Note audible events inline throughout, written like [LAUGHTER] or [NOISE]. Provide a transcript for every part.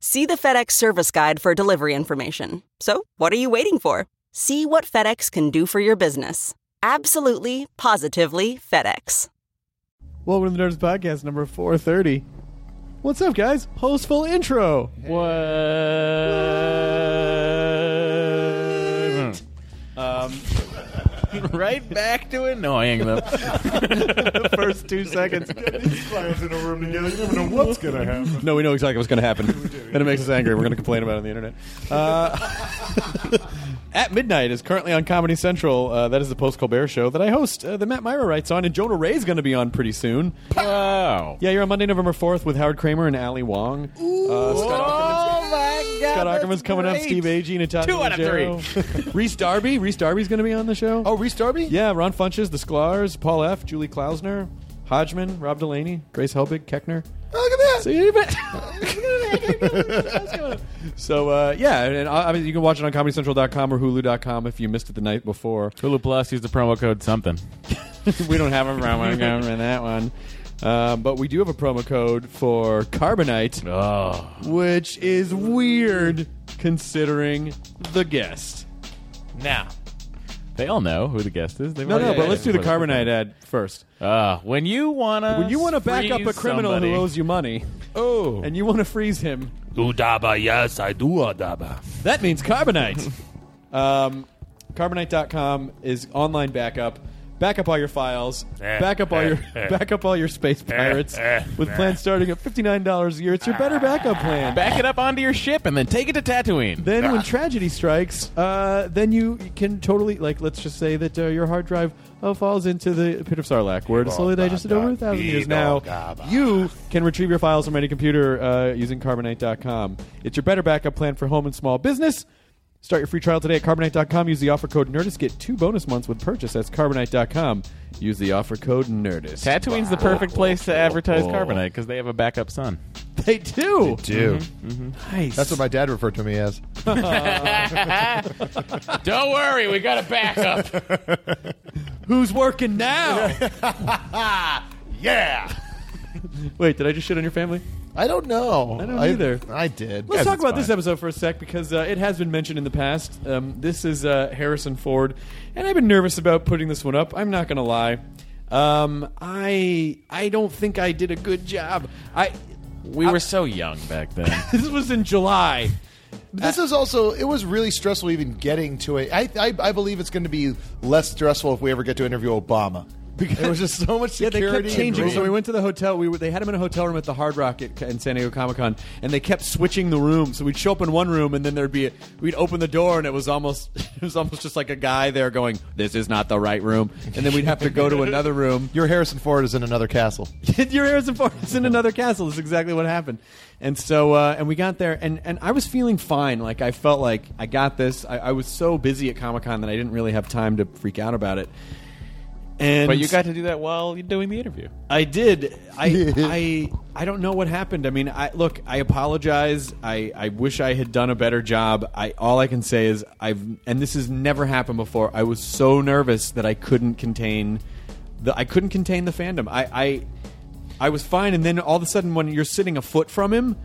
See the FedEx service guide for delivery information. So, what are you waiting for? See what FedEx can do for your business. Absolutely, positively FedEx. Welcome to the Nerdist Podcast number 430. What's up, guys? Hostful intro. What? [LAUGHS] right back to annoying [LAUGHS] them. the first two seconds. Guys in a room together. You never know what's gonna happen. No, we know exactly what's going to happen. and it makes us angry. We're going to complain about it on the internet. Uh, [LAUGHS] At Midnight is currently on Comedy Central. Uh, that is the Post Colbert show that I host. Uh, the Matt Mira writes on, and Jonah Ray is going to be on pretty soon. wow. Yeah, you're on Monday, November 4th with Howard Kremer and Ali Wong. Uh, Scott Oh my god. Scott Aukerman's coming up. Steve Agee, Natasha Two out of Leggero. [LAUGHS] Rhys Darby. Rhys Darby's going to be on the show. Oh, Reese Darby? Yeah, Ron Funches, The Sklar, Paul F., Julie Klausner, Hodgman, Rob Delaney, Grace Helbig, Keckner. Look at that. See you bet. [LAUGHS] [LAUGHS] so uh, yeah, and I I mean, you can watch it on ComedyCentral.com or Hulu.com if you missed it the night before. Hulu Plus, use the promo code something. we don't have a promo code for that one, um, but we do have a promo code for Carbonite, Oh. which is weird considering the guest. Now. They all know who the guest is. They've No, no, but let's do the Carbonite ad first. Uh, when you wanna When you want to back up a criminal who owes you money, oh, and you want to freeze him, Udaba, yes, I do Udaba. That means Carbonite. [LAUGHS] um, Carbonite.com is online backup. Back up all your files. Eh, Back up all eh, your eh. [LAUGHS] back up all your space pirates eh, with eh. plans starting at fifty nine dollars a year. It's your better backup plan. Back it up onto your ship and then take it to Tatooine. then when tragedy strikes, uh, then you can totally like let's just say that uh, your hard drive uh, falls into the pit of Sarlacc, where it is slowly digested over a thousand years. Now you can retrieve your files from any computer uh, using Carbonite.com. It's your better backup plan for home and small business. Start your free trial today at Carbonite.com. Use the offer code Nerdist. Get two bonus months with purchase. That's Carbonite.com. Use the offer code Nerdist. Tatooine's the perfect place to advertise Carbonite because they have a backup son. They do. They do. Mm-hmm. Mm-hmm. Nice. That's what my dad referred to me as. [LAUGHS] Don't worry, we got a backup. [LAUGHS] Who's working now? [LAUGHS] Yeah. Wait, did I just shit on your family? I don't know. I don't either. I did. Let's Yes, talk it's about this episode for a sec because uh, it has been mentioned in the past. Um, this is uh, Harrison Ford, and I've been nervous about putting this one up. I'm not going to lie. Um, I I don't think I did a good job. I we were so young back then. [LAUGHS] this was in July. This is also. It was really stressful even getting to it. I, I I believe it's going to be less stressful if we ever get to interview Obama. Because it was just so much security. [LAUGHS] Yeah, they security. kept changing. So we went to the hotel. We were, they had him in a hotel room at the Hard Rock at, in San Diego Comic Con, and they kept switching the room. So we'd show up in one room, and then there'd be a, we'd open the door, and it was almost [LAUGHS] it was almost just like a guy there going, "This is not the right room," and then we'd have to go to another room. [LAUGHS] Your Harrison Ford is in another castle. Your Harrison Ford is in another castle. Is exactly what happened. And so, uh, and we got there, and, and I was feeling fine. Like I felt like I got this. I, I was so busy at Comic Con that I didn't really have time to freak out about it. And but you got to do that while you're doing the interview. I did. I [LAUGHS] I I don't know what happened. I mean, I look. I apologize. I I wish I had done a better job. I all I can say is I've and this has never happened before. I was so nervous that I couldn't contain the I couldn't contain the fandom. I I I was fine, and then all of a sudden, when you're sitting a foot from him,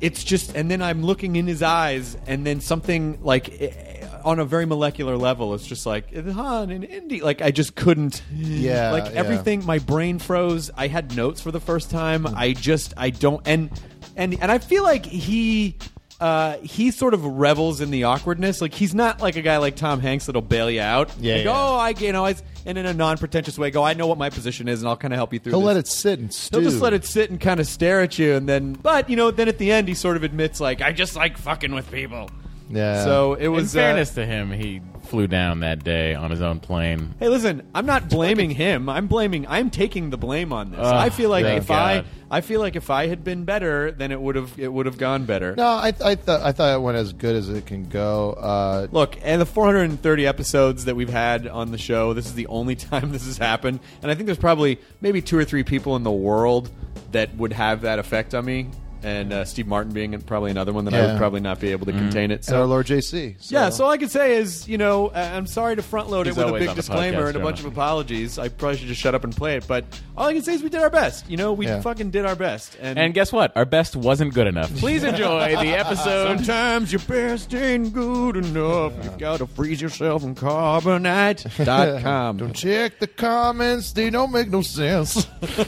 it's just and then I'm looking in his eyes, and then something like. On a very molecular level, it's just like Han and Indy. Like I just couldn't. Yeah, like yeah. everything my brain froze i had notes for the first time Hmm. i just i don't and and and i feel like he uh, he sort of revels in the awkwardness. Like he's not like a guy like Tom Hanks that'll bail you out. Yeah, Like, yeah. oh, I you know, I, and in a non-pretentious way, go. I know what my position is, and I'll kind of help you through. He'll this. let it sit and stew. He'll just let it sit and kind of stare at you, and then, but you know, then at the end, he sort of admits, like, I just like fucking with people. Yeah. So it In was. uh, fairness to him, he flew down that day on his own plane. Hey, listen, I'm not blaming him. I'm blaming. I'm taking the blame on this. Ugh, I feel like if I, God. I feel like if I had been better, then it would have, it would have gone better. No, I, I thought I thought it went as good as it can go. Uh, Look, and the 430 episodes that we've had on the show, this is the only [LAUGHS] time this has happened. And I think there's probably maybe two or three people in the world that would have that effect on me. And uh, Steve Martin being probably another one that I Yeah. would probably not be able to contain it. and our So, Lord JC. So. yeah, so all I can say is, you know, uh, I'm sorry to front load it He's with a always big on the disclaimer podcast, and a bunch of Jonah. apologies. I probably should just shut up and play it. But all I can say is we did our best. You know, we Yeah. fucking did our best. And, And guess what? Our best wasn't good enough. Please enjoy the [LAUGHS] episode. Sometimes your best ain't good enough. You gotta freeze yourself in carbonite.com. [LAUGHS] Don't check the comments; they don't make no sense. [LAUGHS]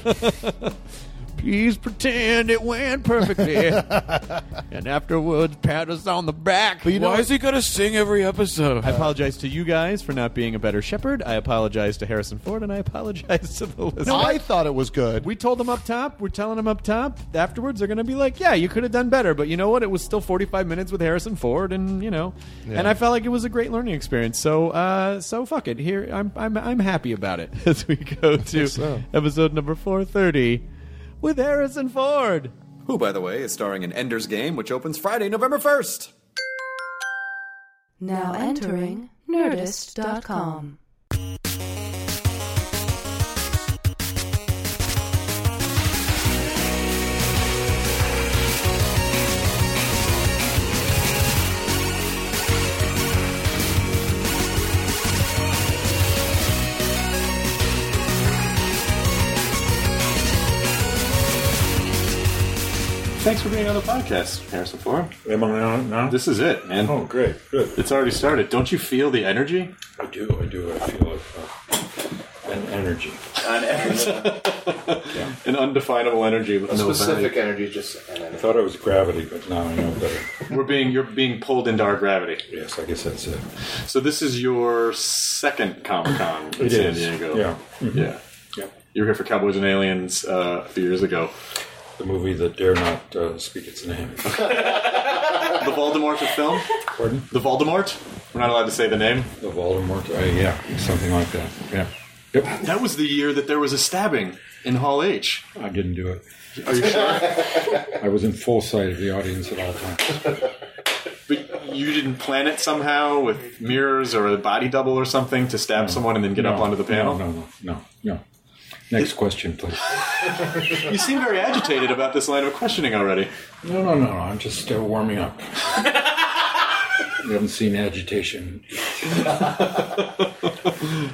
Please pretend it went perfectly. [LAUGHS] and afterwards, pat us on the back. But you know Why what? is he going to sing every episode? I apologize to you guys for not being a better shepherd. I apologize to Harrison Ford, and I apologize to the listeners. I thought it was good. we told them up top. We're telling them up top. Afterwards, they're going to be like, "Yeah, you could have done better." But you know what? It was still 45 minutes with Harrison Ford, and you know, and I felt like it was a great learning experience. So, uh, so fuck it. Here, I'm, I'm, I'm happy about it [LAUGHS] as we go to so. episode number 430 with Harrison Ford. Who, by the way, is starring in Ender's Game, which opens Friday, November 1st. Now entering Nerdist.com. Thanks for being on the podcast, Harrison Ford. Am I on it now? This is it, man. oh, great, good. It's already started. Don't you feel the energy? I do, I do. I feel uh, an energy. An undefinable energy with no value. energy, just I thought it was gravity, but now I know better. We're being you're being pulled into our gravity. Yes, I guess that's it. So this is your second Comic Con in It San is. Diego. Yeah. Mhm. Yeah. Yeah. You were here for Cowboys and Aliens uh, a few years ago. The movie that dare not uh, speak its name. [LAUGHS] The Voldemort of film? Pardon? The Voldemort? We're not allowed to say the name. The Voldemort? Uh, yeah, something like that. Yeah. Yep. That was the year that there was a stabbing in Hall H. I didn't do it. Are you sure? I was in full sight of the audience at all times. but you didn't plan it somehow with mirrors or a body double or something to stab someone and then get up onto the panel? No, no, no, no. no. Next question, please. [LAUGHS] You seem very agitated about this line of questioning already. No, no, no. I'm just uh, warming up. [LAUGHS] you haven't seen agitation. [LAUGHS]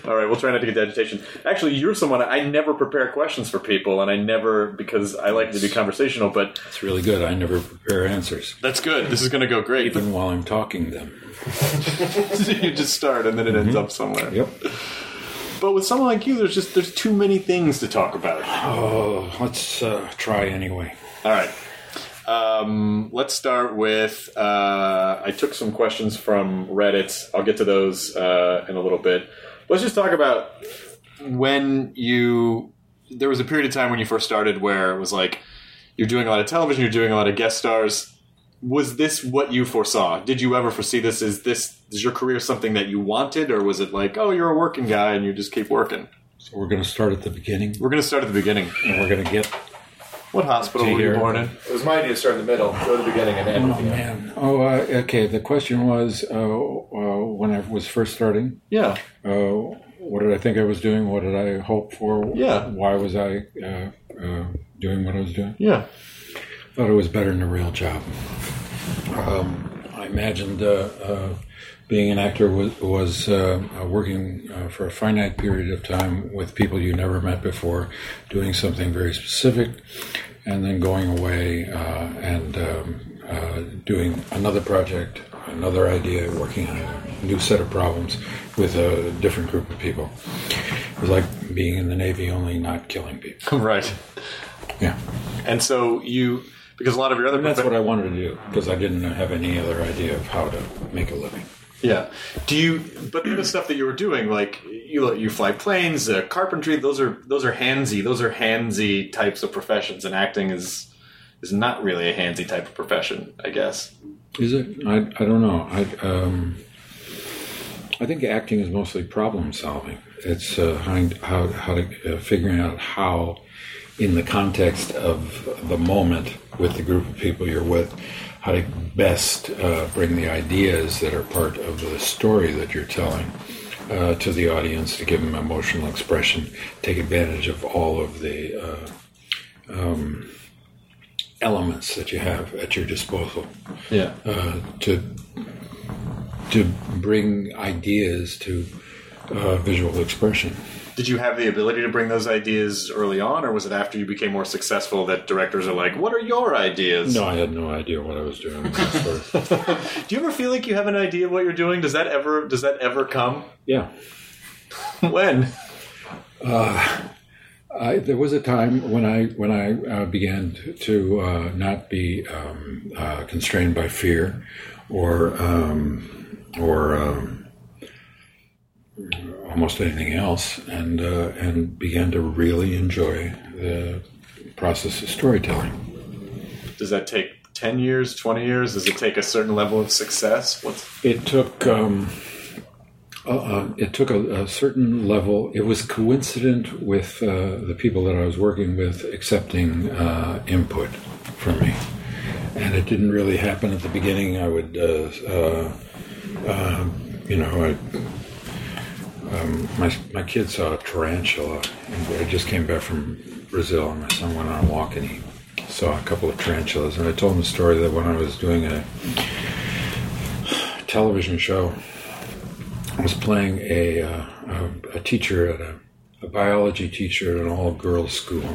All right, we'll try not to get to agitation. Actually, you're someone I never prepare questions for people, and I never because I like to be conversational. But It's really good. I never prepare answers. that's good. This is going to go great. Even while I'm talking them. you just start, and then it ends up somewhere. Yep. But with someone like you, there's just there's too many things to talk about. Oh, let's uh, try anyway. All right. Um, let's start with. Uh, I took some questions from Reddit. I'll get to those uh, in a little bit. Let's just talk about when you. There was a period of time when you first started where it was like you're doing a lot of television, you're doing a lot of guest stars. Was this what you foresaw? Did you ever foresee this? Is this is your career something that you wanted, or was it like, oh, you're a working guy and you just keep working? So we're going to start at the beginning, We're going to start at the beginning. and we're going to get. What hospital were you born in? It was my idea to start in the middle, go to the beginning, and end. Oh man! Oh, uh, okay. The question was uh, uh, when I was first starting. Yeah. Uh, what did I think I was doing? What did I hope for? Yeah. Why was I uh, uh, doing what I was doing? Yeah. Thought it was better than a real job. Um, I imagined uh, uh, being an actor was, was uh, uh, working uh, for a finite period of time with people you never met before, doing something very specific, and then going away uh, and um, uh, doing another project, another idea, working on a new set of problems with a different group of people. It was like being in the Navy, only not killing people. [LAUGHS] Right. Yeah. And so you Because a lot of your other And that's what I wanted to do because I didn't have any other idea of how to make a living. Yeah. Do you? But the stuff that you were doing, like you you fly planes, uh, carpentry, those are those are handsy. Those are handsy types of professions, and acting is is not really a handsy type of profession, I guess. Is it? I, I don't know. I um, I think acting is mostly problem solving. It's uh, how how, how to uh, figuring out how, in the context of the moment with the group of people you're with, how to best uh, bring the ideas that are part of the story that you're telling uh, to the audience to give them emotional expression. Take advantage of all of the uh, um, elements that you have at your disposal Yeah. uh, to to bring ideas to uh, visual expression. Did you have the ability to bring those ideas early on, or was it after you became more successful that directors are like, "What are your ideas?" No, I had no idea what I was doing. [LAUGHS] [LAUGHS] Do you ever feel like you have an idea of what you're doing? Does that ever does that ever come? yeah. [LAUGHS] when? Uh, I, there was a time when I when I uh, began to, to uh, not be um, uh, constrained by fear or um, or um, almost anything else, and uh, and began to really enjoy the process of storytelling. Does that take ten years, twenty years? Does it take a certain level of success? What's It took um, uh, uh, it took a, a certain level. It was coincident with uh, the people that I was working with accepting uh, input from me, and it didn't really happen at the beginning. I would, uh, uh, uh, you know, I. Um, my my kid saw a tarantula. And I just came back from Brazil, and my son went on a walk, and he saw a couple of tarantulas. And I told him the story that when I was doing a television show, I was playing a, uh, a, a teacher at a, a biology teacher at an all girls school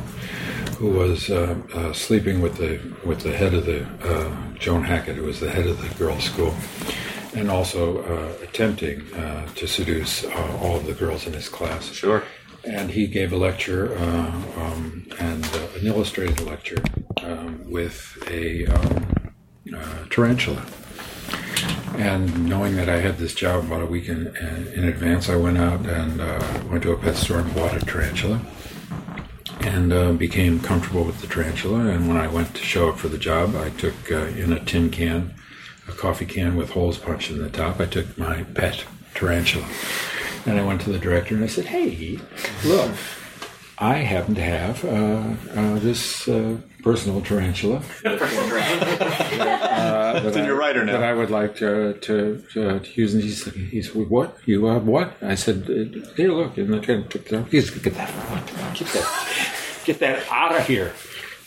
who was uh, uh, sleeping with the with the head of the uh, Joan Hackett, who was the head of the girls' school, and also uh, attempting uh, to seduce uh, all of the girls in his class. Sure. And he gave a lecture, uh, um, and uh, an illustrated lecture um, with a um, uh, tarantula. And knowing that I had this job about a week in, in advance, I went out and uh, went to a pet store and bought a tarantula and uh, became comfortable with the tarantula. And when I went to show up for the job, I took uh, in a tin can, a coffee can with holes punched in the top, I took my pet tarantula. And I went to the director and I said, Hey, look, I happen to have uh, uh, this uh, personal tarantula. [LAUGHS] Uh, It's in your writer now. That I would like to, to, to, to use. And he said, he said, what? You have what? I said, uh, here, look. And I kind of took it out. He said, get that, get that, get that out of here.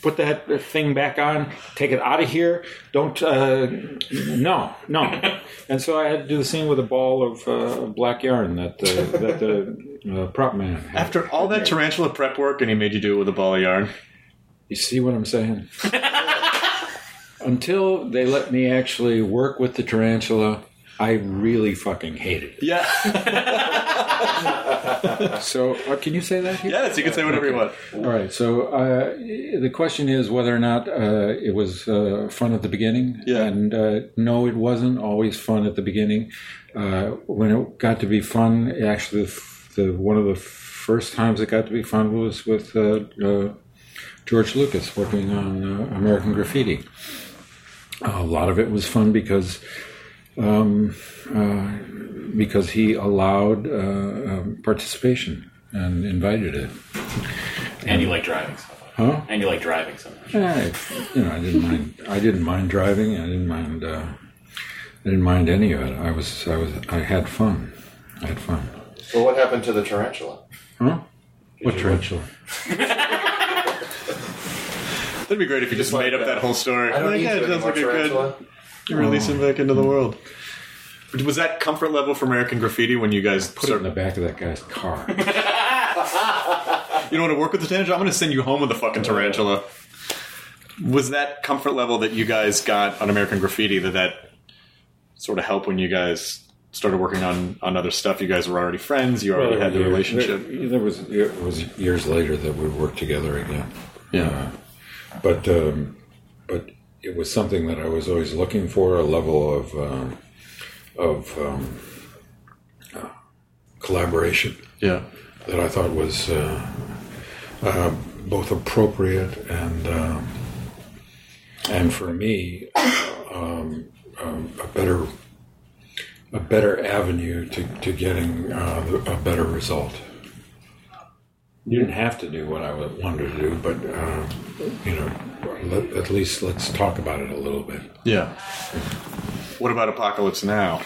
Put that thing back on. Take it out of here. Don't, uh, no, no. [LAUGHS] And so I had to do the same with a ball of uh, black yarn that, uh, that the uh, prop man had. After all that tarantula prep work, and he made you do it with a ball of yarn. You see what I'm saying? [LAUGHS] Until they let me actually work with the tarantula, I really fucking hated it. Yeah. [LAUGHS] So, uh, can you say that here? yes, you can say whatever you want. All right. So, uh, the question is whether or not uh, it was uh, fun at the beginning. Yeah. And uh, no, it wasn't always fun at the beginning. Uh, when it got to be fun, actually, the, the one of the first times it got to be fun was with uh, uh, George Lucas working on uh, American Graffiti. a lot of it was fun because um, uh, because he allowed uh, um, participation and invited it. And you like driving so much. Huh? And you like driving so much. I, you know, I didn't mind. I didn't mind driving. I didn't mind. Uh, I didn't mind any of it. I was. I was. I had fun. I had fun. Well, what happened to the tarantula? Huh? What tarantula? [LAUGHS] That'd be great if you just made up that whole story. I don't Like, need yeah, to it sounds anymore, like a good. Tarantula. You release him back into the world. Was that comfort level for American Graffiti when you guys Put it in the back of that guy's car. [LAUGHS] [LAUGHS] You don't want to work with the tarantula? I'm going to send you home with the fucking tarantula. Was that comfort level that you guys got on American Graffiti that that sort of helped when you guys started working on on other stuff? You guys were already friends. You already had the There- relationship. There, there was. It was years later that we worked together again. Yeah. Uh, but um, but it was something that I was always looking for a level of um, of um, uh, collaboration. Yeah. that I thought was uh, uh, both appropriate and uh, and for me um, um, a better a better avenue to, to getting uh, a better result. You didn't have to do what I wanted to do, but uh, you know, let, at least let's talk about it a little bit. Yeah. [LAUGHS] What about Apocalypse Now?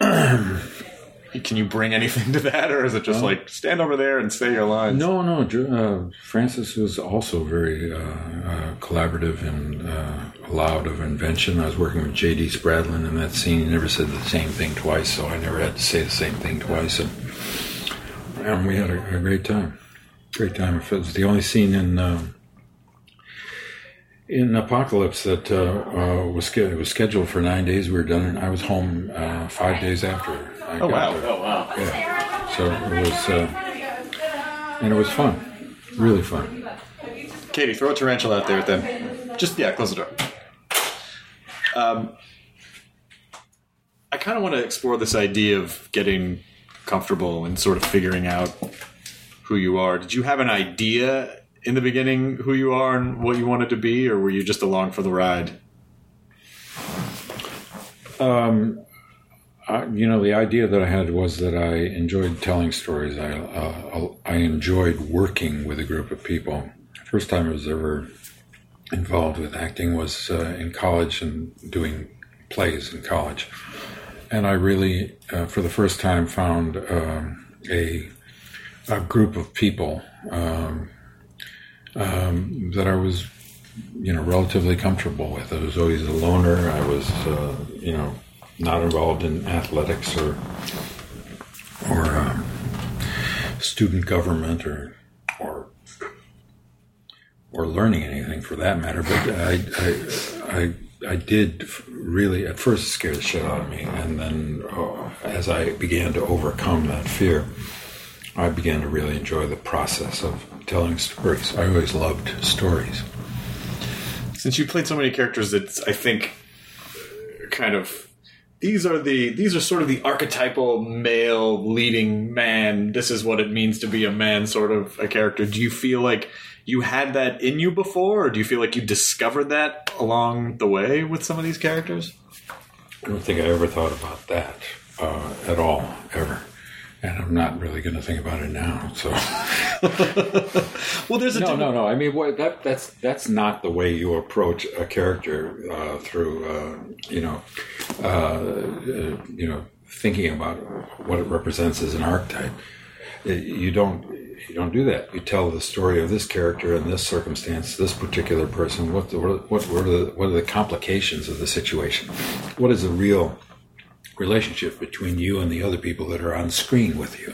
[CLEARS THROAT] Can you bring anything to that, or is it just like stand over there and say your lines? No, no. Uh, Francis was also very uh, uh, collaborative and uh, allowed of invention. I was working with G.D. Spradlin in that scene. He never said the same thing twice, so I never had to say the same thing twice. And, and we had a, a great time. Great time. It was the only scene in um in Apocalypse that uh, uh, was it was scheduled for nine days. We were done, and I was home uh, five days after. I Oh, wow. there. Oh wow. Yeah. So it was, uh, and it was fun, really fun. Katie, throw a tarantula out there then. Just yeah, close the door. Um, I kind of want to explore this idea of getting comfortable and sort of figuring out who you are. Did you have an idea in the beginning who you are and what you wanted to be, or were you just along for the ride? Um, I, you know, the idea that I had was that I enjoyed telling stories. I uh, I enjoyed working with a group of people. First time I was ever involved with acting was uh, in college and doing plays in college, and I really, uh, for the first time, found um, a a group of people um, um, that I was you know relatively comfortable with. I was always a loner. I was uh, you know not involved in athletics or or um, student government or or or learning anything for that matter. But I I I, I did really at first scare the shit out of me, and then uh, as I began to overcome that fear. I began to really enjoy the process of telling stories. I always loved stories. Since you played so many characters, it's I think kind of these are the these are sort of the archetypal male leading man. This is what it means to be a man, sort of a character. Do you feel like you had that in you before, or do you feel like you discovered that along the way with some of these characters? I don't think I ever thought about that uh, at all, ever. And I'm not really going to think about it now. So, [LAUGHS] well, there's a no, different- no, no. I mean, what, that that's that's not the way you approach a character uh, through, uh, you know, uh, uh, you know, thinking about what it represents as an archetype. You don't you don't do that. You tell the story of this character in this circumstance, this particular person. What the, what what the what are the complications of the situation? What is the real relationship between you and the other people that are on screen with you?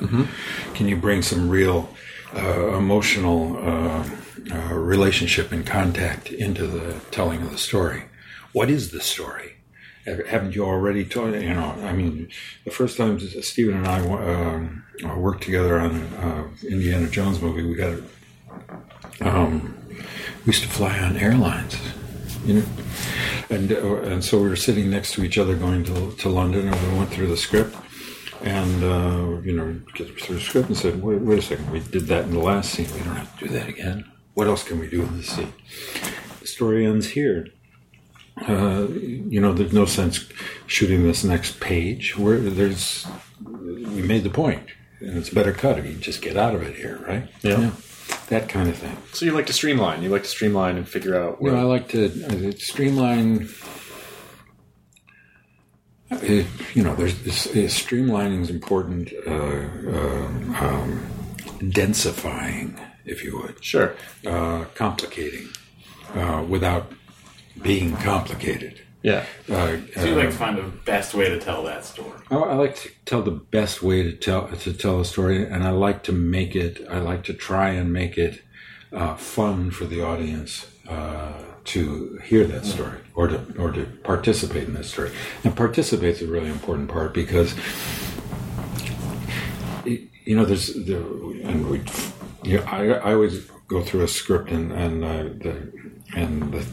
Can you bring some real uh, emotional uh, uh, relationship and contact into the telling of the story? What is the story? Have- Haven't you already told? You know, I mean, the first time Steven and I um, worked together on uh, Indiana Jones movie, we got um, we used to fly on airlines, you know, and uh, and so we were sitting next to each other going to to London, and we went through the script, and uh, you know, get through the script and said, wait, wait a second, we did that in the last scene. We don't have to do that again. What else can we do in this scene? The story ends here. Uh, you know, there's no sense shooting this next page. Where there's, we made the point, and it's better cut if you just get out of it here, right? Yeah. that kind of thing. So you like to streamline. You like to streamline and figure out You where. know, I like to uh, streamline. uh, you know, there's this, uh, streamlining is important. Uh, um, um, densifying, if you would. Sure. Uh, complicating uh, without being complicated. Yeah. Uh, So you like to find the best way to tell that story. I, I like to tell the best way to tell to tell a story, and I like to make it. I like to try and make it uh, fun for the audience uh, to hear that story or to or to participate in that story. And participate is a really important part because y- you know there's the and we you know, I I always go through a script and and uh, the and the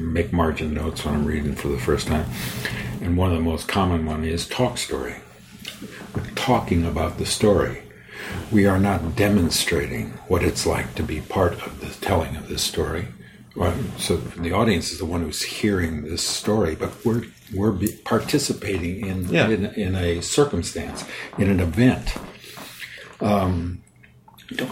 make margin notes when I'm reading for the first time. And one of the most common one is talk story. We're talking about the story. We are not demonstrating what it's like to be part of the telling of this story. Well, so the audience is the one who's hearing this story, but we're we're participating in, Yeah. in in a circumstance, in an event. Um, don't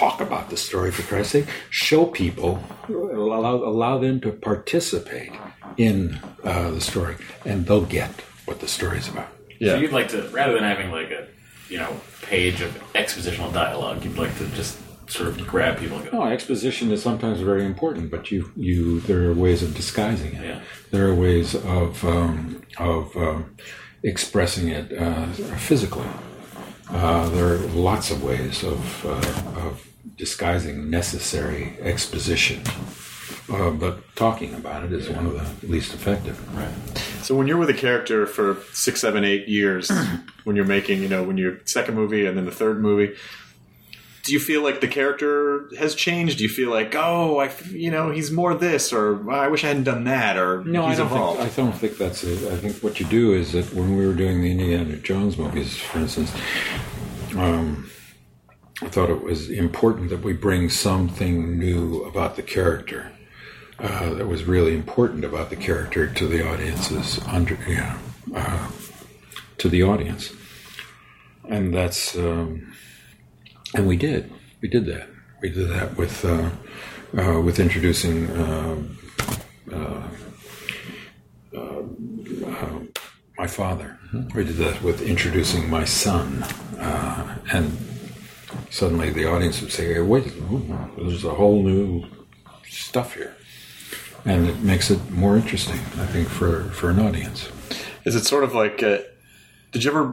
talk about the story for Christ's sake. Show people, allow allow them to participate in uh, the story, and they'll get what the story's about. Yeah. So you'd like to, rather than having like a, you know, page of expositional dialogue, you'd like to just sort of grab people and go, No, exposition is sometimes very important, but you, you there are ways of disguising it. Yeah. There are ways of um, of um, expressing it uh, physically. Uh, there are lots of ways of uh, of disguising necessary exposition, uh, but talking about it is one of the least effective. right. So when you're with a character for six, seven, eight years, [CLEARS THROAT] when you're making, you know, when your second movie and then the third movie, do you feel like the character has changed? Do you feel like, oh, I, you know, he's more this, or I wish I hadn't done that, or No, he's I don't, evolved? think, I don't think that's it. I think what you do is that when we were doing the Indiana Jones movies, for instance, um, I thought it was important that we bring something new about the character uh, that was really important about the character to the audience's under, yeah, uh, to the audience, and that's um, and we did we did that we did that with uh, uh, with introducing. Uh, my father. We did that with introducing my son, uh, and suddenly the audience would say, hey, "Wait, there's a whole new stuff here," and it makes it more interesting, I think, for for an audience. Is it sort of like, uh, did you ever,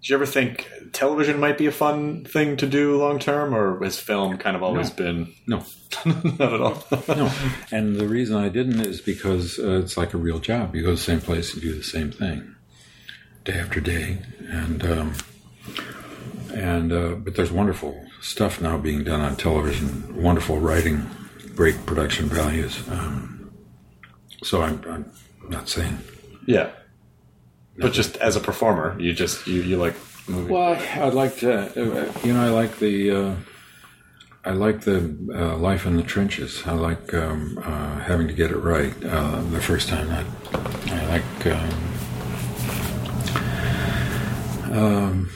did you ever think television might be a fun thing to do long term, or has film kind of always No. been No, [LAUGHS] not at all? no, and the reason I didn't is because uh, it's like a real job. You go to the same place and do the same thing, day after day, and um, and uh, but there's wonderful stuff now being done on television. Wonderful writing, great production values. Um, so I'm, I'm not saying. yeah, but just as a performer, you just you you like movies. Well, I'd like to. uh, You know, I like the. Uh, I like the uh, life in the trenches. I like um, uh, having to get it right uh, the first time. I, I like. Um, um,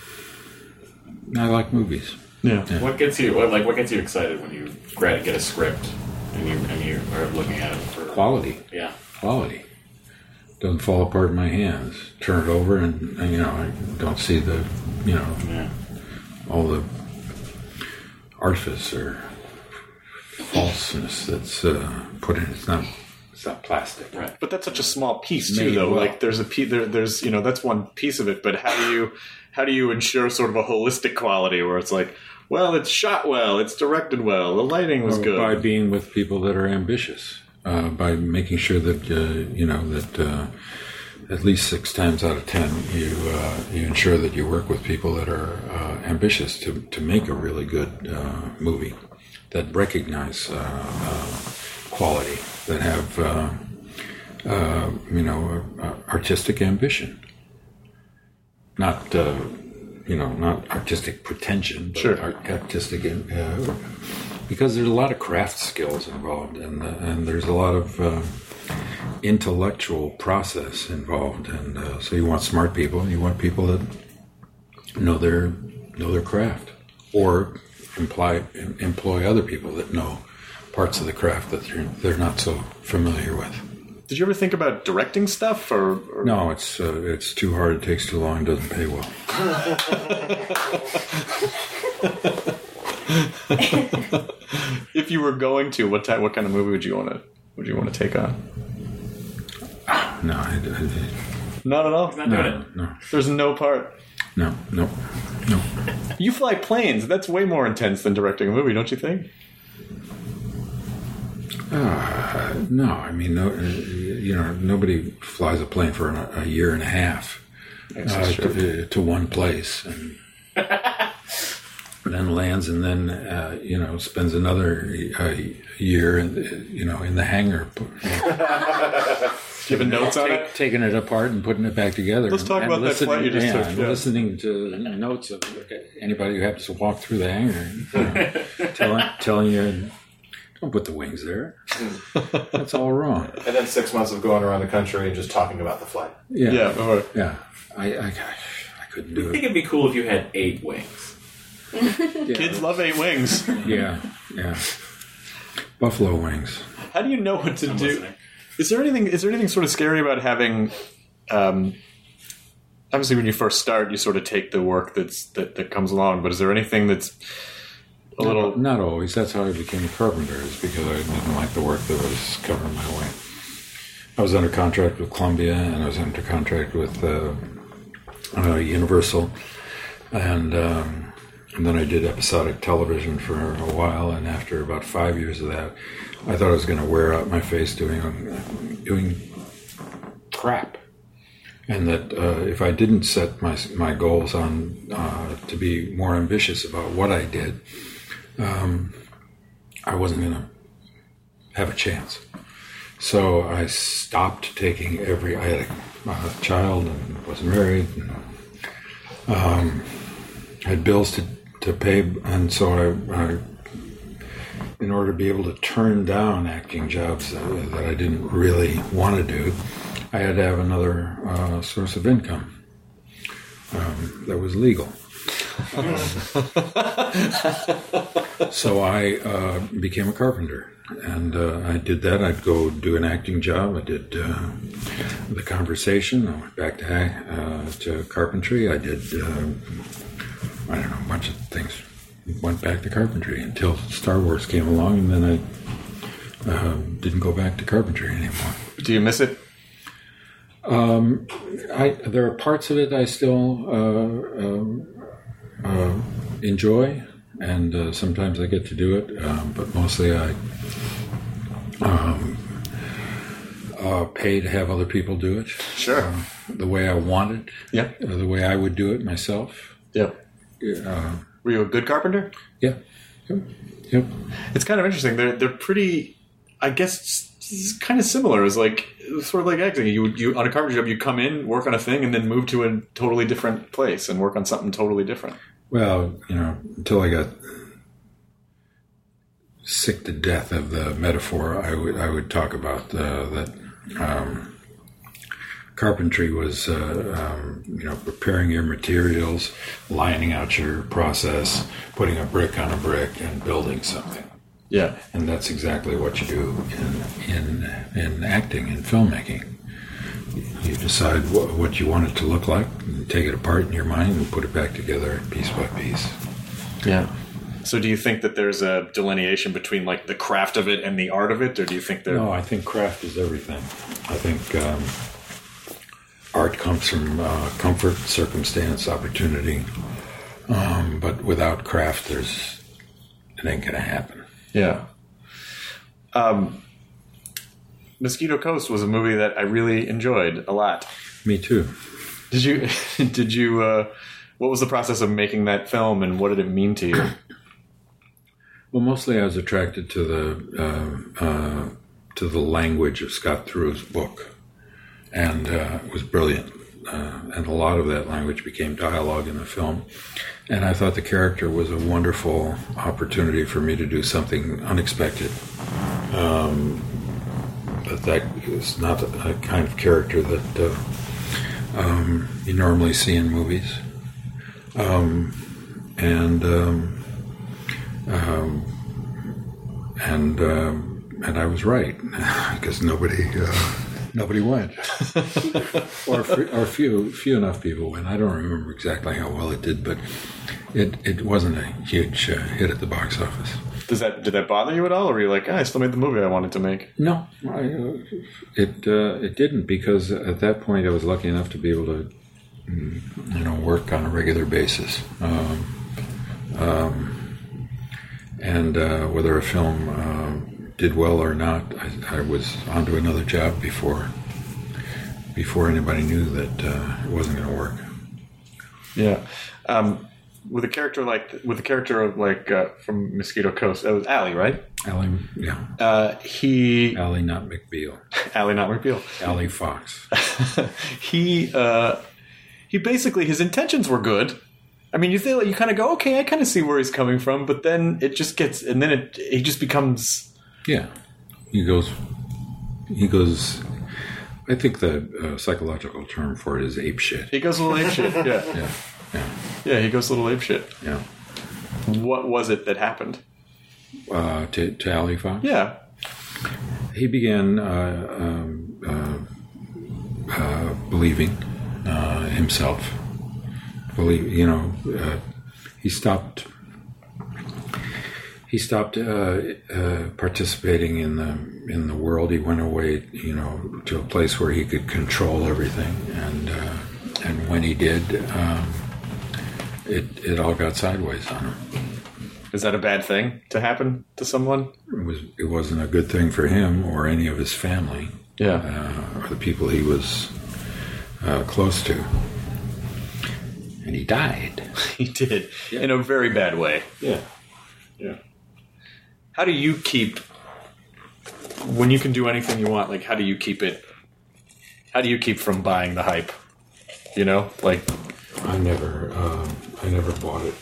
I like movies. yeah. What gets you, what, like, what gets you excited when you get a script and you, and you are looking at it for Quality, Yeah. quality. Doesn't fall apart in my hands. Turn it over, and, and you know, I don't see the, you know, Yeah. all the artifice or falseness that's uh, put in. It's not. It's not plastic. Right. But that's such a small piece too, Made though. well. Like there's a piece, there, there's you know that's one piece of it. But how do you how do you ensure sort of a holistic quality where it's like, well, it's shot well, it's directed well, the lighting was good. By being with people that are ambitious, uh, by making sure that uh, you know that uh, at least six times out of ten you uh, you ensure that you work with people that are uh, ambitious to to make a really good uh, movie that recognize uh, uh, quality, that have uh, uh, you know uh, artistic ambition, not. Uh, you know, not artistic pretension, but Sure. art- artistic, uh, because there's a lot of craft skills involved, and uh, and there's a lot of uh, intellectual process involved, and uh, so you want smart people, and you want people that know their know their craft, or employ employ other people that know parts of the craft that they're they're not so familiar with. Did you ever think about directing stuff or, or No, it's uh, it's too hard. It takes too long. Doesn't pay well. [LAUGHS] if you were going to, what type, what kind of movie would you want to would you want to take on? No, I, I, Not at all. Not doing no, it. no, There's no part. no, no, no. You fly planes. That's way more intense than directing a movie, don't you think? No, I mean, no, uh, you know, nobody flies a plane for a, a year and a half uh, to, to one place. And, [LAUGHS] then lands and then uh, you know spends another uh, year in, you know in the hangar [LAUGHS] Giving notes on take- it. taking it apart and putting it back together Let's talk and about that flight you just yeah, took, yeah. listening to notes of anybody who happens to walk through the hangar you [LAUGHS] know, telling, telling you don't put the wings there [LAUGHS] that's all wrong And then six months of going around the country and just talking about the flight. yeah Yeah, or- yeah I, I, I couldn't do it. I think it it'd be cool if you had eight wings. kids love eight wings. [LAUGHS] yeah yeah buffalo wings How do you know what to I'm do? listening. Is there anything? Is there anything sort of scary about having? Um, obviously, when you first start, you sort of take the work that's that, that comes along. But is there anything that's a little? Not, always. That's how I became a carpenter, is because I didn't like the work that was coming my way. I was under contract with Columbia, and I was under contract with uh, uh, Universal, and um, and then I did episodic television for a while. And after about five years of that, I thought I was going to wear out my face doing doing crap and that uh, if I didn't set my my goals on uh, to be more ambitious about what I did, um, I wasn't going to have a chance. So I stopped taking every. I had a, child and wasn't married. And, um, had bills to to pay, and so I. I in order to be able to turn down acting jobs that, that I didn't really want to do, I had to have another uh, source of income um, that was legal. So I uh, became a carpenter, and uh, I did that. I'd go do an acting job. I did uh, the conversation. I went back to uh, to carpentry. I did uh, I don't know a bunch of things. Went back to carpentry until Star Wars came along, and then I uh, didn't go back to carpentry anymore. Do you miss it? Um, I there are parts of it I still uh, um, uh, enjoy, and uh, sometimes I get to do it, um, but mostly I um, uh, pay to have other people do it. Sure. the way I want it. Yeah. uh, the way I would do it myself. Yep. Uh, Were you a good carpenter? yeah. Yep. Yep. It's kind of interesting. They're they're pretty. I guess it's, kind of similar. It's like sort of like acting. You you on a carpenter job, you come in, work on a thing, and then move to a totally different place and work on something totally different. Well, you know, until I got sick to death of the metaphor, I would I would talk about uh, that. Um, carpentry was, uh, um, you know, preparing your materials, lining out your process, putting a brick on a brick, and building something. Yeah. And that's exactly what you do in in in acting and filmmaking. You decide what, what you want it to look like, and take it apart in your mind, and put it back together piece by piece. Yeah. So, do you think that there's a delineation between like the craft of it and the art of it, or do you think there? No, I think craft is everything. I think um, art comes from uh, comfort, circumstance, opportunity. Um, but without craft, there's it ain't gonna happen. Yeah. Um, Mosquito Coast was a movie that I really enjoyed a lot. Me too. Did you? [LAUGHS] Did you? Uh, what was the process of making that film, and what did it mean to you? [CLEARS THROAT] Well, mostly I was attracted to the uh, uh, to the language of Scott Theroux's book, and uh, it was brilliant. Uh, and a lot of that language became dialogue in the film. And I thought the character was a wonderful opportunity for me to do something unexpected. Um, but that is not a kind of character that uh, um, you normally see in movies. Um, and um, um, and um, and I was right [LAUGHS] because nobody uh, nobody went, [LAUGHS] or or few few enough people went. I don't remember exactly how well it did, but it it wasn't a huge uh, hit at the box office. Does that did that bother you at all, or were you like, ah, I still made the movie I wanted to make? No, I, uh, it uh, it didn't because at that point I was lucky enough to be able to mm, you know work on a regular basis. Um, um, and uh, whether a film uh, did well or not, I, I was onto another job before before anybody knew that uh, it wasn't going to work. Yeah. Um, with a character like with a character of like uh, from Mosquito Coast. That was Allie, right? Allie, yeah. Uh, he Allie, not McBeal. [LAUGHS] Allie, not McBeal. Allie Fox. [LAUGHS] he uh, he basically his intentions were good. I mean, you feel you kind of go, okay, I kind of see where he's coming from, but then it just gets, and then it he just becomes Yeah, he goes. He goes. I think the uh, psychological term for it is ape shit. he goes a little ape shit. Yeah, [LAUGHS] Yeah, yeah, yeah, he goes a little ape shit. yeah. What was it that happened? Uh, to to Allie Fox. Yeah, he began uh, um, uh, uh, believing uh, himself. Believe, you know, uh, he stopped. He stopped uh, uh, participating in the in the world. He went away, you know, to a place where he could control everything, and uh, and when he did, um, it it all got sideways on him. is that a bad thing to happen to someone? It was it wasn't a good thing for him or any of his family. Yeah, uh, or the people he was uh, close to. And he died. [LAUGHS] he did in a very bad way. Yeah. Yeah. How do you keep when you can do anything you want? Like, how do you keep it? How do you keep from buying the hype? You know, like I never, um, I never bought it.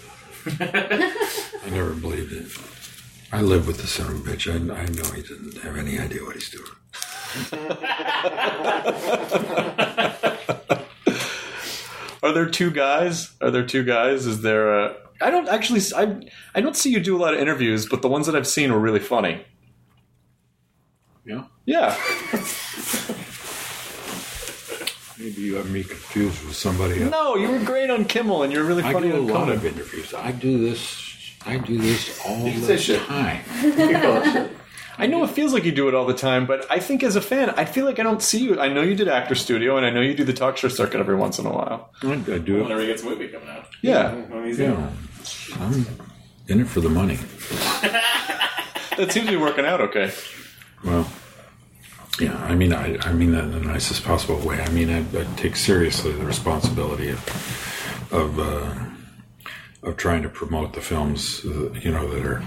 [LAUGHS] I never believed it. I live with the son of a bitch. I, I know he doesn't have any idea what he's doing. [LAUGHS] Are there two guys? Are there two guys? Is there a? I don't actually. I I don't see you do a lot of interviews, but the ones that I've seen were really funny. Yeah. Yeah. [LAUGHS] Maybe you have me confused with somebody else. No, you were great on Kimmel, and you're really I funny do a on lot Conan. of interviews. I do this. I do this all the shit. time. [LAUGHS] I know it feels like you do it all the time, but I think as a fan, I feel like I don't see you. I know you did Actor Studio, and I know you do the talk show circuit every once in a while. I, I do it. Whenever he gets a movie coming out. Yeah, When he's Yeah. I'm in it for the money. [LAUGHS] that seems to be working out okay. Well, yeah, I mean, I, I mean that in the nicest possible way. I mean, I, I take seriously the responsibility of of uh, of trying to promote the films, uh, you know, that are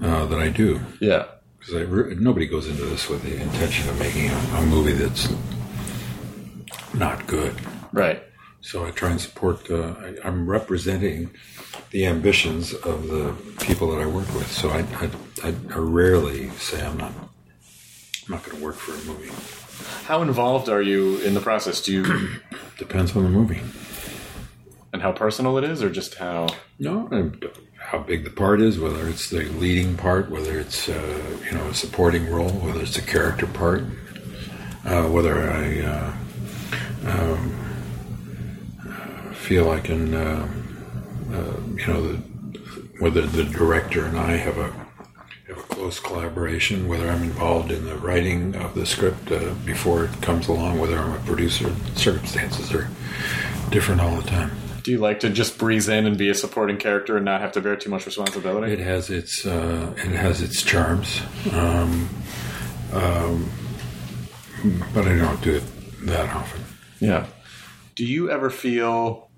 uh, that I do. Yeah. Because re- nobody goes into this with the intention of making a, a movie that's not good. Right. So I try and support. Uh, I, I'm representing the ambitions of the people that I work with. So I, I, I rarely say I'm not. Not going to work for a movie. How involved are you in the process? Do you [CLEARS THROAT] Depends on the movie. and how personal it is, or just how? No, and how big the part is, whether it's the leading part, whether it's uh, you know a supporting role, whether it's a character part, uh, whether I uh, um, uh, feel I can, uh, uh, you know, the, whether the director and I have a have a close collaboration, whether I'm involved in the writing of the script uh, before it comes along, whether I'm a producer. Circumstances are different all the time. Do you like to just breeze in and be a supporting character and not have to bear too much responsibility? It has its uh, it has its charms, um, um, but I don't do it that often. Yeah. Do you ever feel?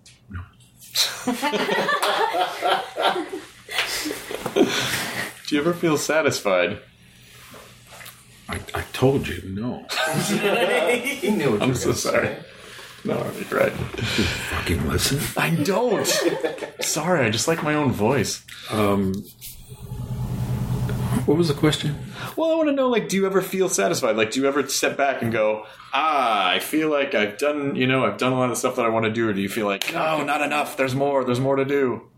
[LAUGHS] [LAUGHS] Do you ever feel satisfied? I, I told you no. [LAUGHS] He knew what I'm so sorry. No, you're right. Fucking listen. I don't. sorry, I just like my own voice. Um, what was the question? Well, I want to know, like, do you ever feel satisfied? Like, do you ever step back and go, ah, I feel like I've done, you know, I've done a lot of the stuff that I want to do, or do you feel like, no, not enough. There's more. There's more to do.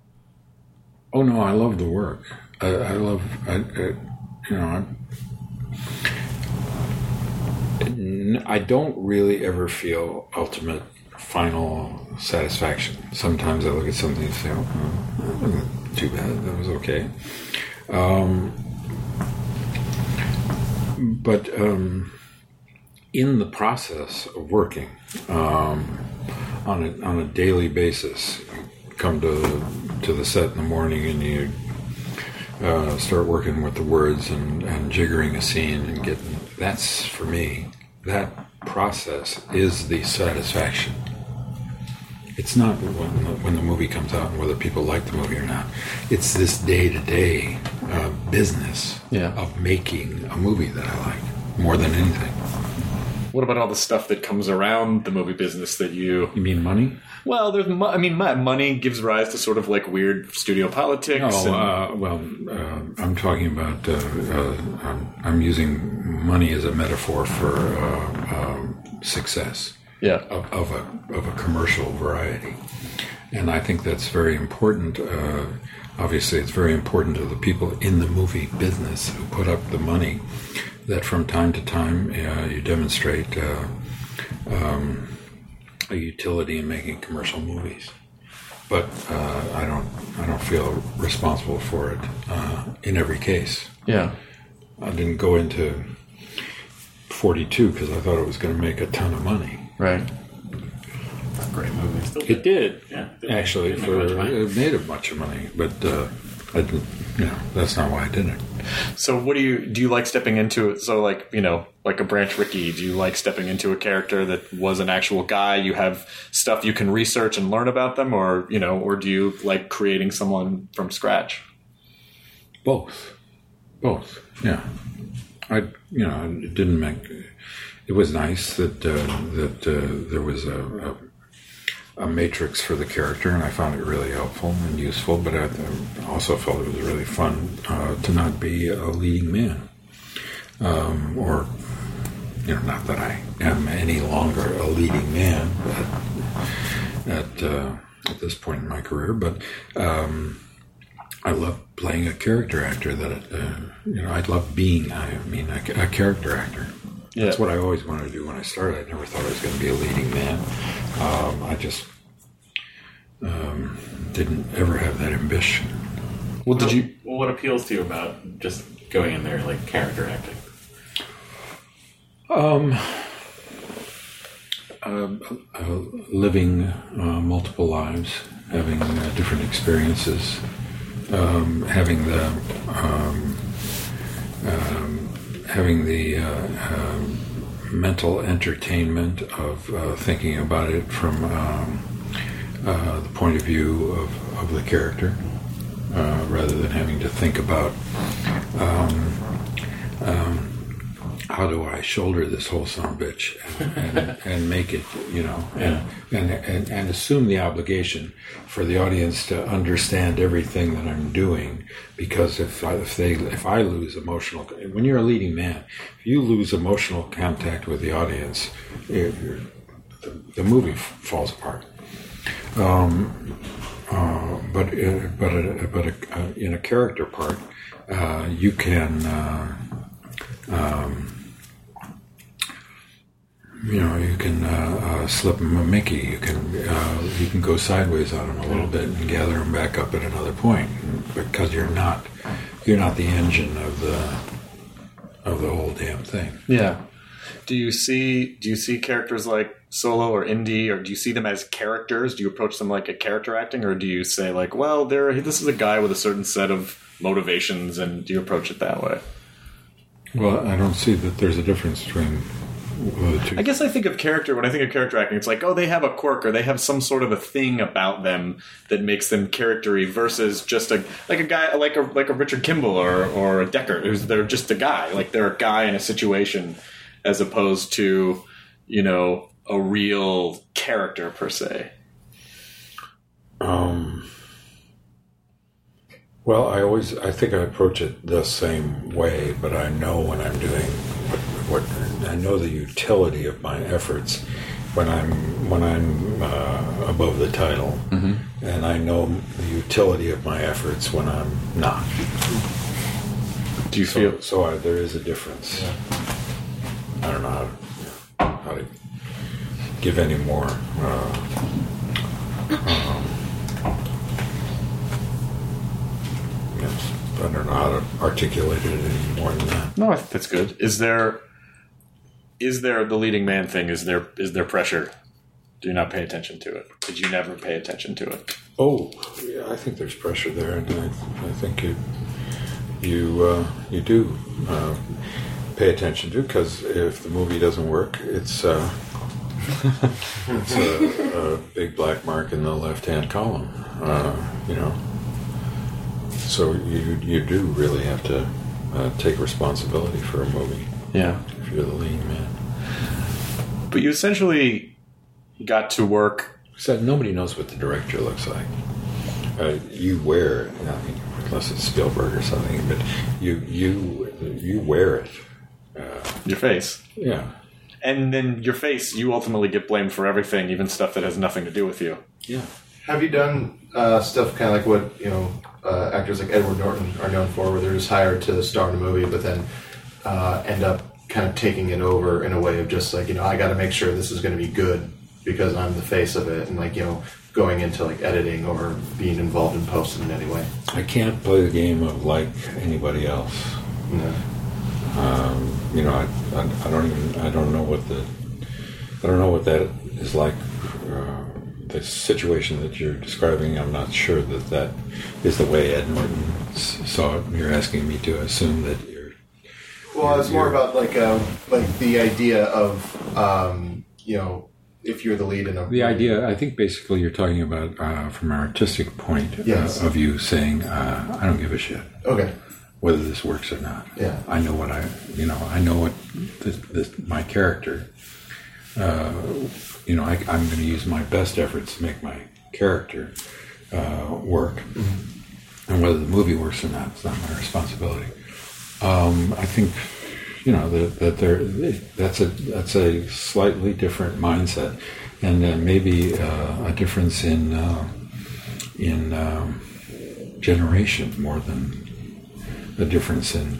Oh no, I love the work. I, I love, I, I, you know, I, don't really ever feel ultimate, final satisfaction. Sometimes I look at something and say, "Oh, that wasn't too bad. That was okay." Um, but um, in the process of working um, on a on a daily basis, come to to the set in the morning and you uh, start working with the words and, and jiggering a scene and getting that's for me that process is the satisfaction it's not when, when the movie comes out and whether people like the movie or not. It's this day to day business Yeah. of making a movie that I like more than anything. What about all the stuff that comes around the movie business that you? You mean money? Well, there's. Mo- I mean, mo- money gives rise to sort of like weird studio politics. No, and- uh, well, uh, I'm talking about. Uh, uh, I'm, I'm using money as a metaphor for uh, uh, success. Yeah. Of, of a of a commercial variety, and I think that's very important. Uh, obviously, it's very important to the people in the movie business who put up the money. That from time to time uh, you demonstrate uh, um, a utility in making commercial movies but uh, I don't I don't feel responsible for it uh, in every case. Yeah. I didn't go into 42 because I thought it was going to make a ton of money. Right. Great movie. It did, Yeah. actually. For it made a bunch of money, but uh, I. You know, that's not why I did it. So, what do you do? You like stepping into it? So, like you know, like a Branch Rickey, Do you like stepping into a character that was an actual guy? You have stuff you can research and learn about them, or you know, or do you like creating someone from scratch? Both, both. Yeah, I you know it didn't make. It was nice that uh, that uh, there was a, a matrix for the character, and I found it really helpful and useful. But I also felt it was really fun uh, to not be a leading man, um, or you know, not that I am any longer a leading man at at, uh, at this point in my career, but. Um, I love playing a character actor that uh, you know I love being I mean a, a character actor. That's what I always wanted to do when I started. I never thought I was going to be a leading man. Um, I just um, didn't ever have that ambition. Well, did you? Well, what appeals to you about just going in there like character acting? Um, uh, uh, living uh, multiple lives, having uh, different experiences, um, having the um, um, having the uh, um, mental entertainment of uh, thinking about it from um, uh, the point of view of, of the character, rather than having to think about um, um, how do I shoulder this whole son of a bitch and, and, and make it, you know, and, and, and, and assume the obligation for the audience to understand everything that I'm doing. Because if I, if they if I lose emotional, when you're a leading man, if you lose emotional contact with the audience, it, the, the movie f- falls apart. Um, uh, but uh, but uh, but uh, in a character part, uh, you can. Uh, um, you know, you can uh, uh, slip him a Mickey. You can uh, you can go sideways on him a little bit and gather him back up at another point because you're not you're not the engine of the of the whole damn thing. Yeah. Do you see? Do you see characters like Solo or Indy, or do you see them as characters? Do you approach them like a character acting, or do you say like, well, there, this is a guy with a certain set of motivations, and do you approach it that way? Well, I don't see that there's a difference between. I guess I think of character when I think of character acting. It's like, oh, they have a quirk or they have some sort of a thing about them that makes them charactery versus just a like a guy like a like a Richard Kimball or or a Decker who's they're just a guy. Like they're a guy in a situation as opposed to you know a real character per se. Um, well, I always I think I approach it the same way, but I know when I'm doing what, I know the utility of my efforts when I'm when I'm uh, above the title, and I know the utility of my efforts when I'm not. Do you So, feel? so I, there is a difference. I don't know how to, how to give any more. Uh, um, I don't know how to articulate it any more than that. No, I think that's good. Is there is there the leading man thing? Is there is there pressure? Do you not pay attention to it? Did you never pay attention to it? Oh, yeah, I think there's pressure there, and I, I think you you uh, you do uh, pay attention to because if the movie doesn't work, it's uh, [LAUGHS] it's a, a big black mark in the left-hand column. Uh, you know, so you you do really have to uh, take responsibility for a movie. Yeah. If you're the lead man. But you essentially got to work. So nobody knows what the director looks like. Uh, you wear, I mean, unless it's Spielberg or something, but you you you wear it. Your face. Yeah. And then your face, you ultimately get blamed for everything, even stuff that has nothing to do with you. Yeah. Have you done uh, stuff kind of like what you know uh, actors like Edward Norton are known for, where they're just hired to star in a movie, but then uh, end up kind of taking it over in a way of just like you know I got to make sure this is going to be good because I'm the face of it, and like you know going into like editing or being involved in post in any way. I can't play the game of like anybody else. No. Um, you know, I, I, I don't even I don't know what the I don't know what that is like. Uh, the situation that you're describing, I'm not sure that that is the way Ed Norton saw it. You're asking me to assume that. Well, it's more about like um, like the idea of um, you know if you're the lead in a The idea, I think, basically, you're talking about uh, from an artistic point Yes. uh, of you saying, uh, "I don't give a shit." Okay. Whether this works or not. Yeah. I know what I, you know, I know what this, this, my character. Uh, you know, I, I'm going to use my best efforts to make my character uh, work, and whether the movie works or not, it's not my responsibility. Um, I think, you know, that, that there, that's a that's a slightly different mindset, and uh, maybe uh, a difference in uh, in um, generation more than a difference in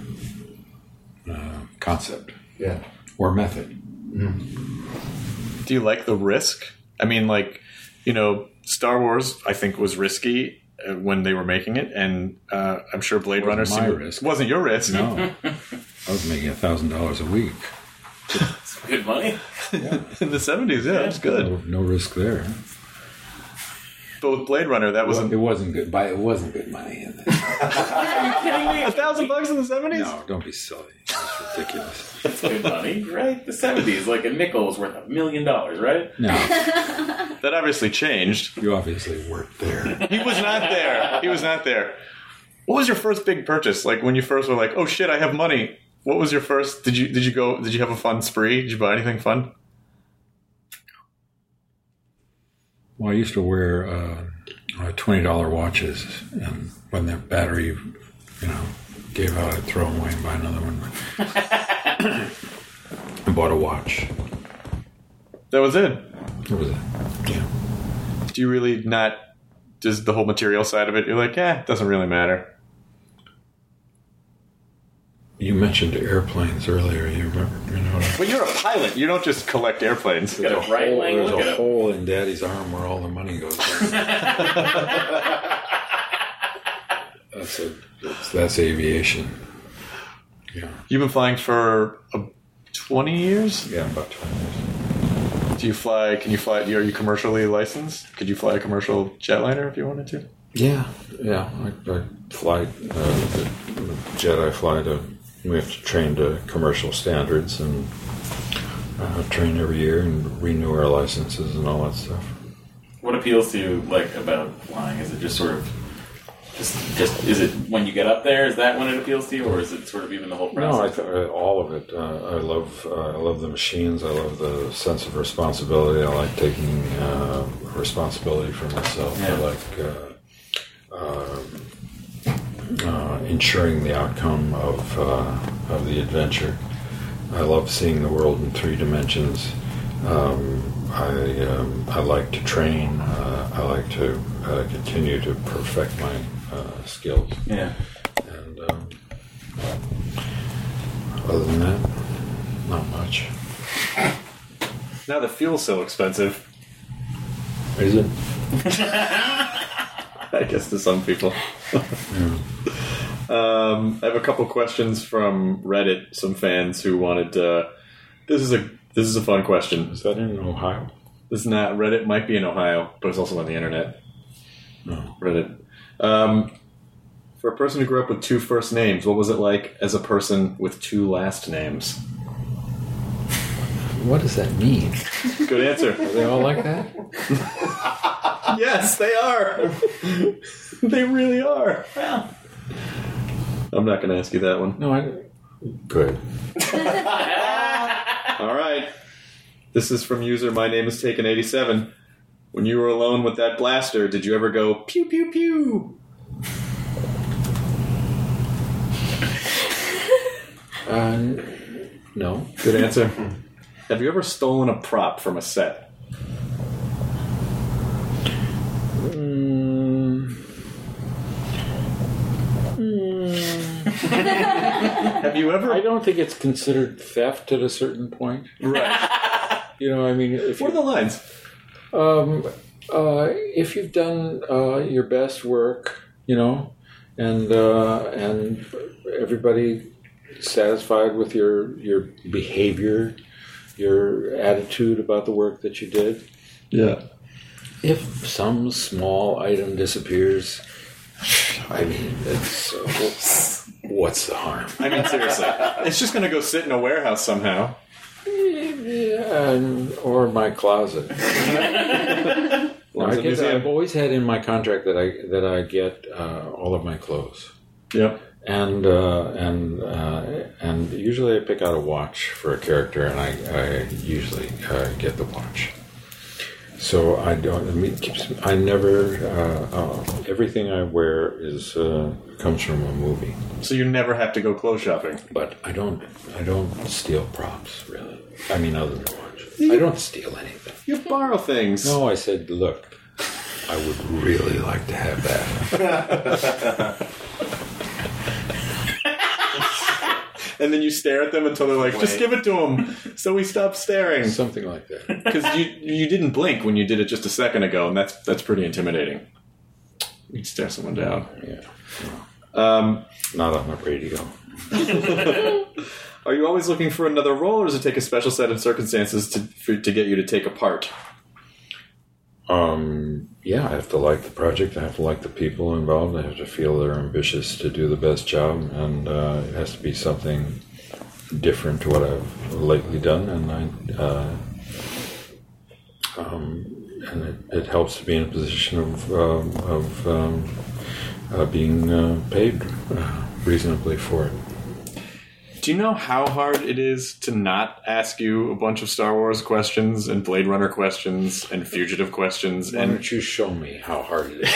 uh, concept Yeah. or method. Do you like the risk? I mean, like, you know, Star Wars, I think, was risky when they were making it, and uh, I'm sure Blade Wasn't Runner seemed- risk. wasn't your risk. No, [LAUGHS] I was making a thousand dollars a week. [LAUGHS] It's good money. in the 70s, yeah, it's good. No, no risk there. But with Blade Runner, that wasn't. It wasn't good. But it wasn't good money. In [LAUGHS] Are you kidding me? A thousand bucks in the 70s? no, don't be silly. That's ridiculous. That's good money, right? The seventies, like a nickel was worth a million dollars, right? No, [LAUGHS] That obviously changed. you obviously weren't there. [LAUGHS] He was not there. He was not there. What was your first big purchase? Like when you first were like, "Oh shit, I have money." What was your first? Did you did you go? Did you have a fun spree? Did you buy anything fun? Well, I used to wear uh, uh, twenty dollar watches, and when their battery, you know, gave out, I'd throw them away and buy another one. [COUGHS] I bought a watch. That was it. That was it. Yeah. Do you really not? Does the whole material side of it? You're like, eh, it doesn't really matter. You mentioned airplanes earlier. You remember? You know what? I- you're a pilot. You don't just collect airplanes. Got a right wing. There's a him. hole in Daddy's arm where all the money goes. [LAUGHS] that's a that's, that's aviation. Yeah, You've been flying for uh, 20 years. yeah, about twenty years. Do you fly? Can you fly? Are you commercially licensed? Could you fly a commercial jetliner if you wanted to? Yeah, yeah. I, I fly uh, the, the jet. I fly to. We have to train to commercial standards and uh, train every year and renew our licenses and all that stuff. What appeals to you like about flying? Is it just sort of just just is it when you get up there? Is that when it appeals to you, or is it sort of even the whole No, I process? th- uh, all of it. Uh, I love uh, I love the machines. I love the sense of responsibility. I like taking uh, responsibility for myself. I Yeah. like uh, uh, uh, ensuring the outcome of uh, of the adventure. I love seeing the world in three dimensions. Um, I um, I like to train. Uh, I like to uh, continue to perfect my uh, skills. yeah. And um, other than that, not much. Now the fuel's so expensive. Is it? [LAUGHS] I guess to some people. [LAUGHS] um, I have a couple questions from Reddit. Some fans who wanted. To, this is a this is a fun question. Is that in Ohio? This is not Reddit. Might be in Ohio, but it's also on the internet. No. Reddit. Um, for a person who grew up with two first names, what was it like as a person with two last names? What does that mean? Good Good answer. Are they all like that? [LAUGHS] yes, they are. [LAUGHS] they really are. I'm not going to ask you that one. No, I. Good. [LAUGHS] All right. This is from user My name is taken 87. When you were alone with that blaster, did you ever go pew pew pew? Uh, no. Good answer. Have you ever stolen a prop from a set? [LAUGHS] Have you ever? I don't think it's considered theft at a certain point. Right. [LAUGHS] You know, I mean, if What are the lines? Um, uh, if you've done uh, your best work, you know, and uh, and everybody satisfied with your your behavior, your attitude about the work that you did. Yeah. If some small item disappears, I mean, it's uh, what's the harm? I mean, seriously. it's just going to go sit in a warehouse somehow. Yeah, and, or my closet. [LAUGHS] I the get, museum- I've always had in my contract that I that I get uh, all of my clothes. Yep. And uh, and uh, and usually I pick out a watch for a character, and I, I usually uh, get the watch. So I don't. I mean, keeps. I never. Uh, uh, everything I wear is uh, comes from a movie. So you never have to go clothes shopping. But I don't. I don't steal props really. I mean, other than watch. I don't steal anything. You borrow things. No, I said, look, I would really like to have that. [LAUGHS] And then you stare at them until they're like, just give it to them. [LAUGHS] So we stop staring. Something like that. [LAUGHS] Because you you didn't blink when you did it just a second ago, and that's that's pretty intimidating. You'd stare someone down. Yeah. Um, Not on the radio. [LAUGHS] are you always looking for another role, or does it take a special set of circumstances to for, to get you to take a part? Um, yeah, I have to like the project. I have to like the people involved. I have to feel they're ambitious to do the best job, and uh, it has to be something different to what I've lately done. And I, uh, um, and it, it helps to be in a position of um, of um, uh, being uh, paid uh, reasonably for it. Do you know how hard it is to not ask you a bunch of Star Wars questions and Blade Runner questions and fugitive questions Why and don't you show me how hard it is?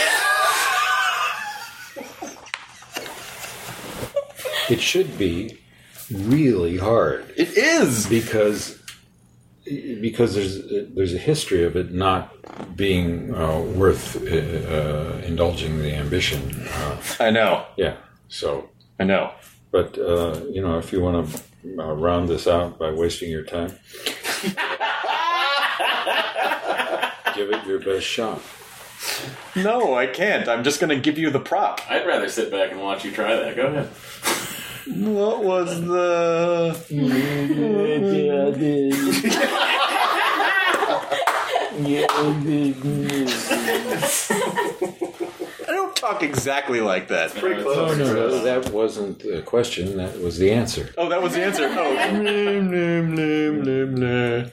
[LAUGHS] it should be really hard. It is because because there's there's a history of it not being uh, worth uh, uh, indulging the ambition. Uh, I know. yeah. So I know. But uh, you know, if you want to uh, round this out by wasting your time, [LAUGHS] give it your best shot. No, I can't. I'm just going to give you the prop. I'd rather sit back and watch you try that. Go ahead. What was the? [LAUGHS] [LAUGHS] I don't talk exactly like that. Pretty No, no, no, that wasn't the question. That was the answer. Oh, that was the answer. Oh.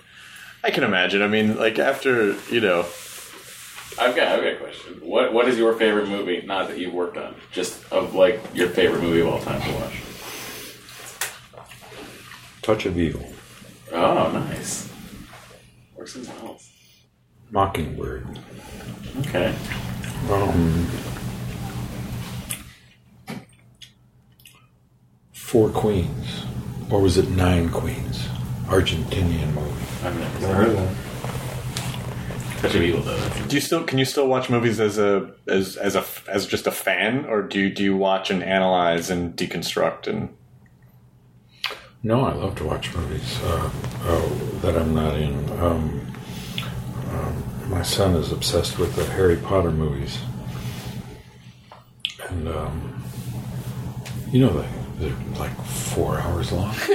[LAUGHS] I can imagine. I mean, like after you know, I've got I've got a question. What what is your favorite movie? Not that you've worked on, just of like your favorite movie of all time to watch. Touch of Evil, Oh, nice. Or something else. Mockingbird. Okay. Um, Four Queens, or was it Nine Queens? Argentinian movie. I've never Never heard of that. Touch of Evil though. do you still can you still watch movies as a as as a as just a fan, or do you, do you watch and analyze and deconstruct and? No, I love to watch movies uh, uh, that I'm not in. Um, um, my son is obsessed with the Harry Potter movies, and um, you know they they're like four hours long. [LAUGHS]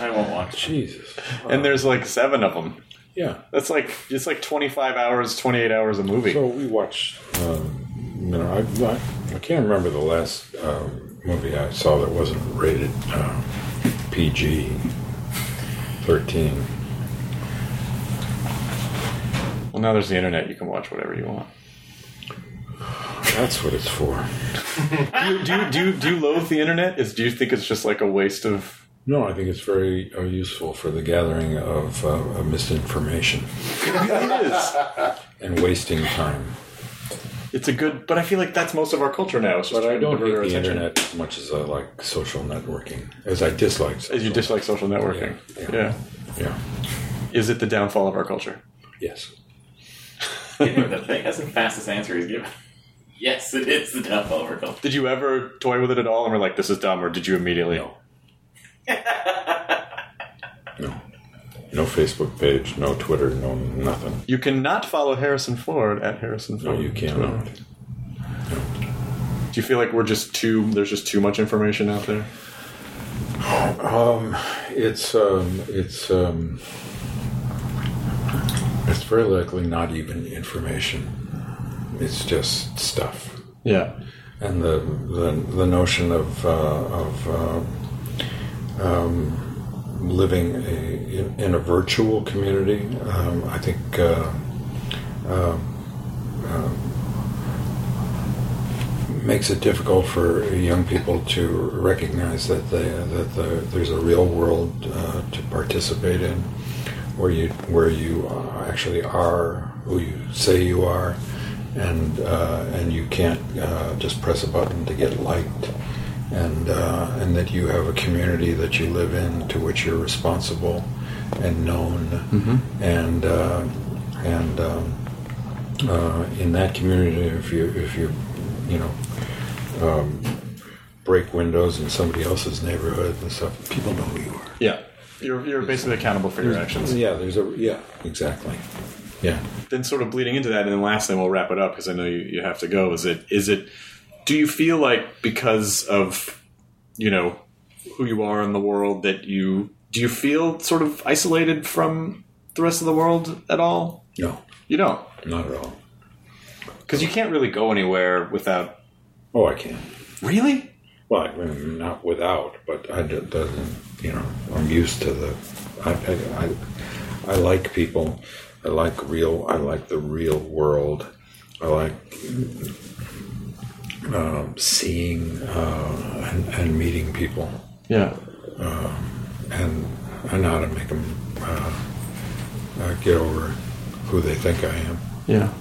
I won't watch. Jesus, And there's like seven of them. yeah. That's like it's like 25 hours, 28 hours a movie. So we watched. Um, you know, I, I I can't remember the last um, movie I saw that wasn't rated um, PG thirteen. Well, now there's the internet. You can watch whatever you want. That's what it's for. [LAUGHS] do, you, do, you, do, you, do you loathe the internet? Is do you think it's just like a waste of? No, I think it's very uh, useful for the gathering of, uh, of misinformation. it is. [LAUGHS] And wasting time. It's a good, but I feel like that's most of our culture now. It's just But I don't divert hate the attention. internet as much as I like social networking, as I dislike. As you dislike social networking. Yeah. Yeah. Is it the downfall of our culture? Yes. [LAUGHS] the thing. That's the fastest answer he's given. Yes, it is the dumb of our culture. Did you ever toy with it at all and were like, this is dumb, or did you immediately? Oh [LAUGHS] No No Facebook page, no Twitter, no nothing. You cannot follow Harrison Ford at Harrison Ford. No, you cannot. Do you feel like we're just too? There's just too much information out there. Um, it's um, it's um, it's very likely not even information. It's just stuff. Yeah. And the the, the notion of uh, of uh, um, living a, in, a virtual community, um, I think. Uh, uh, uh, makes it difficult for young people to recognize that they, that the, there's a real world uh, to participate in, where you where you uh, actually are who you say you are, and uh, and you can't uh, just press a button to get liked, and uh, and that you have a community that you live in to which you're responsible and known, Mhm. and uh, and um, uh, in that community, if you if you you know um, break windows in somebody else's neighborhood and stuff, people know who you are. Yeah. You're, you're basically accountable for your actions. Yeah, there's a yeah, exactly. Yeah. Then sort of bleeding into that, and then lastly, we'll wrap it up because I know you, you have to go. Is it is it? Do you feel like because of you know who you are in the world that you do you feel sort of isolated from the rest of the world at all? No, you don't. Not at all. Because you can't really go anywhere without. Oh, I can. Really? Well, I mean, not without, but I doesn't. You know, I'm used to the. I, I, I, I like people. I like real. I like the real world. I like um, seeing uh, and, and meeting people. Yeah. Um, and I know how to make them uh, uh, get over who they think I am. Yeah.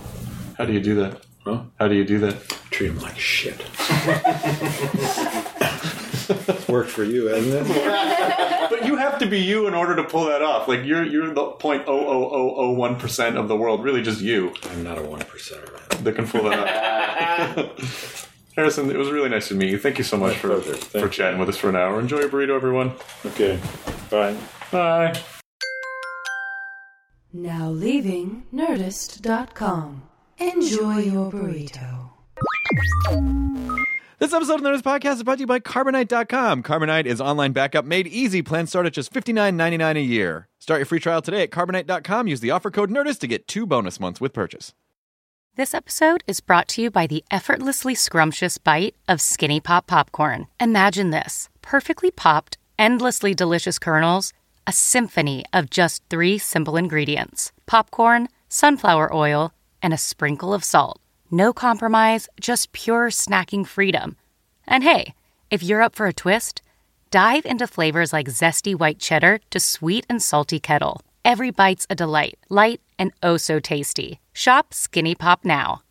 How do you do that? Huh? How do you do that? Treat them like shit. [LAUGHS] That's worked for you, hasn't it? [LAUGHS] but you have to be you in order to pull that off. Like you're you're the point oh oh oh oh one percent of the world. Really, just you. I'm not a one percenter. That can pull that up. [LAUGHS] Harrison, it was really nice to meet you. Thank you so much for for chatting with us for an hour. Enjoy your burrito, everyone. Okay. Bye. Bye. Now leaving Nerdist.com. Enjoy your burrito. This episode of the Nerdist Podcast is brought to you by Carbonite.com. Carbonite is online backup made easy. Plans start at just $59.99 a year. Start your free trial today at Carbonite.com. Use the offer code NERDIST to get two bonus months with purchase. This episode is brought to you by the effortlessly scrumptious bite of Skinny Pop Popcorn. Imagine this perfectly popped, endlessly delicious kernels, a symphony of just three simple ingredients popcorn, sunflower oil, and a sprinkle of salt. No compromise, just pure snacking freedom. And hey, if you're up for a twist, dive into flavors like zesty white cheddar to sweet and salty kettle. Every bite's a delight, light and oh so tasty. Shop Skinny Pop now.